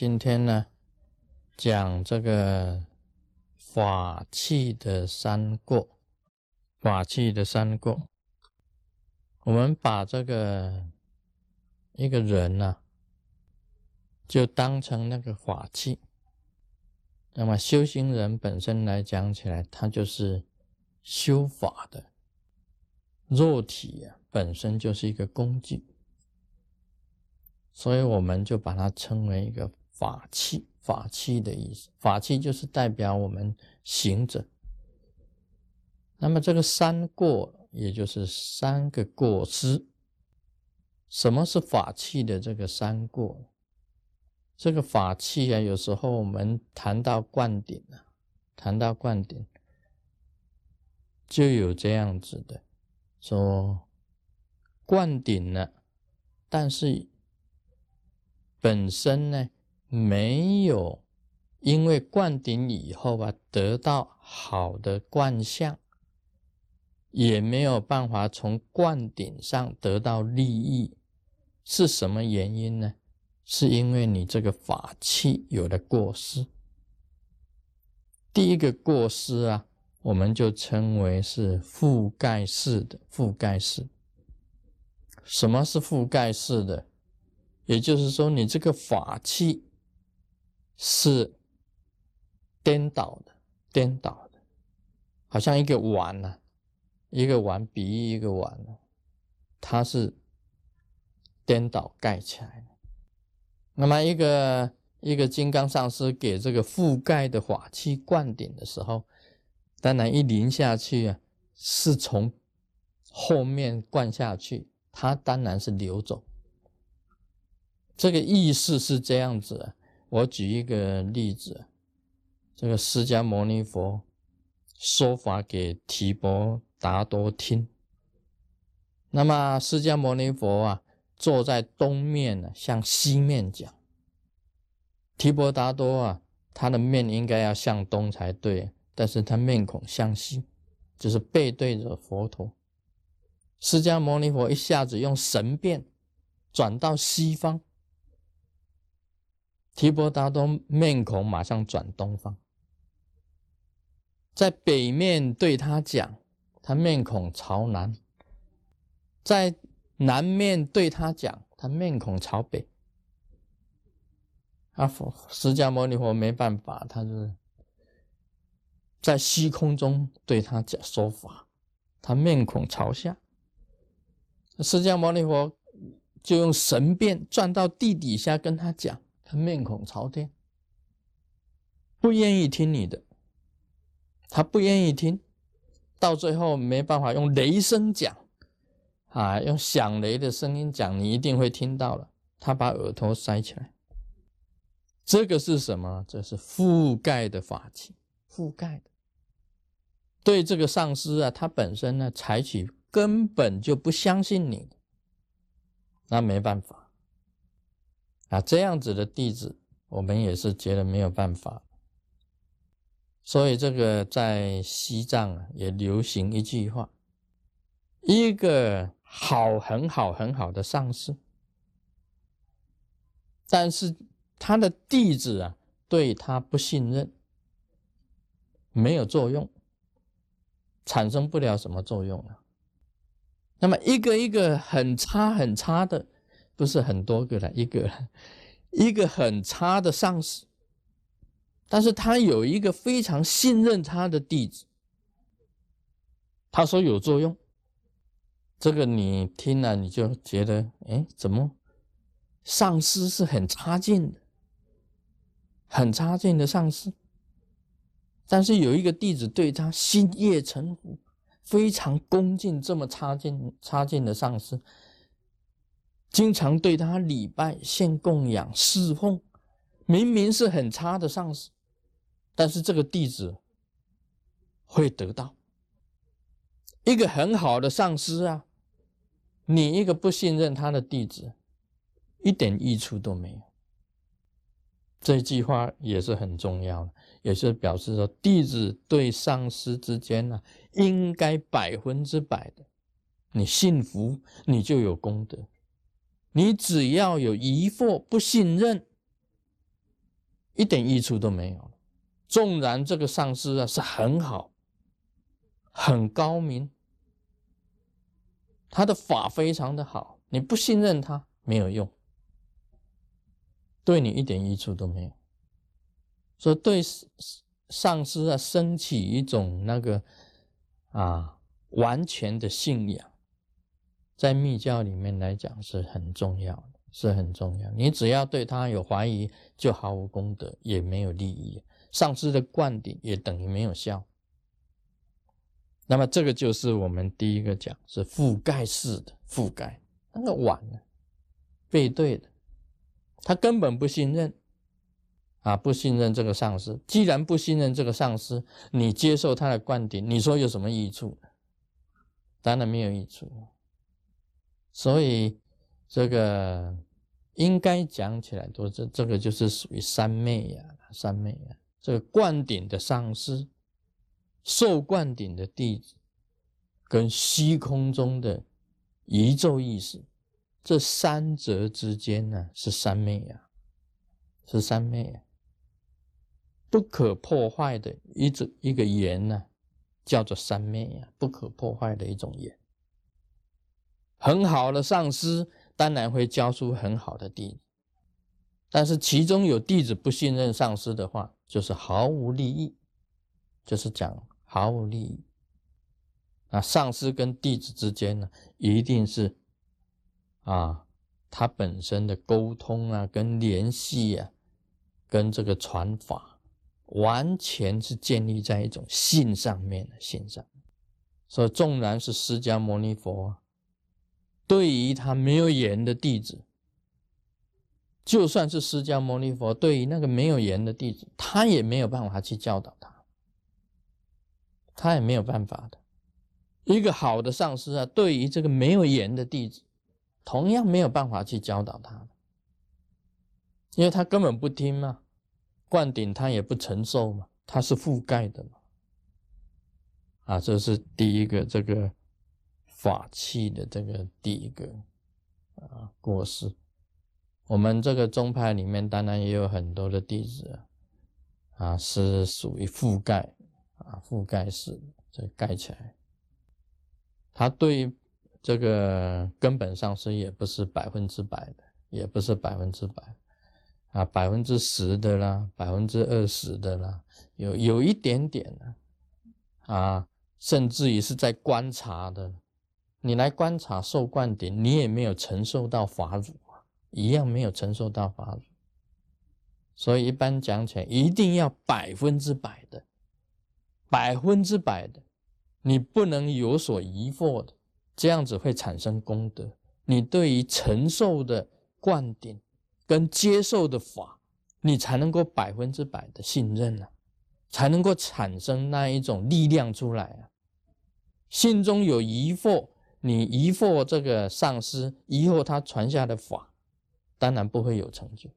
今天呢，讲这个法器的三过，法器的三过。我们把这个一个人呢，就当成那个法器。那么修行人本身来讲起来，他就是修法的肉体啊，本身就是一个工具。所以我们就把它称为一个法器，法器的意思。法器就是代表我们行者。那么这个三过，也就是三个过失。什么是法器的这个三过？这个法器啊，有时候我们谈到灌顶啊，谈到灌顶，就有这样子的说灌顶了，但是。本身呢，没有因为灌顶以后啊，得到好的观相，也没有办法从灌顶上得到利益，是什么原因呢？是因为你这个法器有了过失。第一个过失啊，我们就称为是覆盖式的覆盖式。什么是覆盖式的？也就是说，你这个法器是颠倒的，颠倒的，好像一个碗呢，一个碗比喻一个碗，它是颠倒盖起来的。那么，一个一个金刚上师给这个覆盖的法器灌顶的时候，当然一淋下去啊，是从后面灌下去，它当然是流走。这个意思是这样子，我举一个例子，这个释迦牟尼佛说法给提婆达多听。那么释迦牟尼佛啊，坐在东面呢，向西面讲。提婆达多啊，他的面应该要向东才对，但是他面孔向西，就是背对着佛陀。释迦牟尼佛一下子用神变转到西方。提婆达多面孔马上转东方，在北面对他讲，他面孔朝南；在南面对他讲，他面孔朝北。阿佛释迦牟尼佛没办法，他是在虚空中对他讲说法，他面孔朝下。释迦牟尼佛就用神变转到地底下跟他讲。他面孔朝天，不愿意听你的，他不愿意听，到最后没办法用雷声讲，啊，用响雷的声音讲，你一定会听到了。他把耳朵塞起来，这个是什么？这是覆盖的法器，覆盖的。对这个上师啊，他本身呢，采取根本就不相信你，那没办法。啊，这样子的弟子，我们也是觉得没有办法。所以这个在西藏啊，也流行一句话：一个好、很好、很好的上师，但是他的弟子啊，对他不信任，没有作用，产生不了什么作用了。那么一个一个很差、很差的。不是很多个了，一个，一个很差的上司，但是他有一个非常信任他的弟子，他说有作用，这个你听了你就觉得，哎，怎么？上司是很差劲的，很差劲的上司，但是有一个弟子对他心悦诚服，非常恭敬，这么差劲差劲的上司。经常对他礼拜、献供养、侍奉，明明是很差的上司，但是这个弟子会得到一个很好的上司啊！你一个不信任他的弟子，一点益处都没有。这句话也是很重要的，也是表示说，弟子对上司之间呢，应该百分之百的，你信服，你就有功德。你只要有疑惑、不信任，一点益处都没有。纵然这个上师啊是很好、很高明，他的法非常的好，你不信任他没有用，对你一点益处都没有。所以对上师啊升起一种那个啊完全的信仰，在密教里面来讲是很重要的。是很重要。你只要对他有怀疑，就毫无功德，也没有利益。上师的灌顶也等于没有效。那么这个就是我们第一个讲，是覆盖式的覆盖。那个碗呢，背对的，他根本不信任啊，不信任这个上师。既然不信任这个上师，你接受他的灌顶，你说有什么益处？当然没有益处。所以。这个应该讲起来，都这这个就是属于三昧呀，三昧呀。这个灌顶的上师，受灌顶的弟子，跟虚空中的宇宙意识，这三者之间呢，是三昧呀，是三昧呀，不可破坏的一种一个缘呢，叫做三昧呀，不可破坏的一种缘，很好的上师。当然会教出很好的弟子，但是其中有弟子不信任上师的话，就是毫无利益，就是讲毫无利益。那上师跟弟子之间呢，一定是啊，他本身的沟通啊，跟联系啊，跟这个传法，完全是建立在一种信上面的信上。所以，纵然是释迦牟尼佛。对于他没有缘的弟子，就算是释迦牟尼佛，对于那个没有缘的弟子，他也没有办法去教导他，他也没有办法的。一个好的上师啊，对于这个没有缘的弟子，同样没有办法去教导他，因为他根本不听嘛，灌顶他也不承受嘛，他是覆盖的嘛。啊，这是第一个这个。法器的这个第一个啊过失，我们这个宗派里面当然也有很多的弟子啊，是属于覆盖啊覆盖式的，这盖起来，他对这个根本上是也不是百分之百的，也不是百分之百啊，百分之十的啦，百分之二十的啦，有有一点点的啊，甚至于是在观察的。你来观察受灌顶，你也没有承受到法乳啊，一样没有承受到法乳。所以一般讲起来，一定要百分之百的，百分之百的，你不能有所疑惑的，这样子会产生功德。你对于承受的灌顶跟接受的法，你才能够百分之百的信任啊，才能够产生那一种力量出来啊。心中有疑惑。你疑惑这个上师，疑惑他传下的法，当然不会有成就。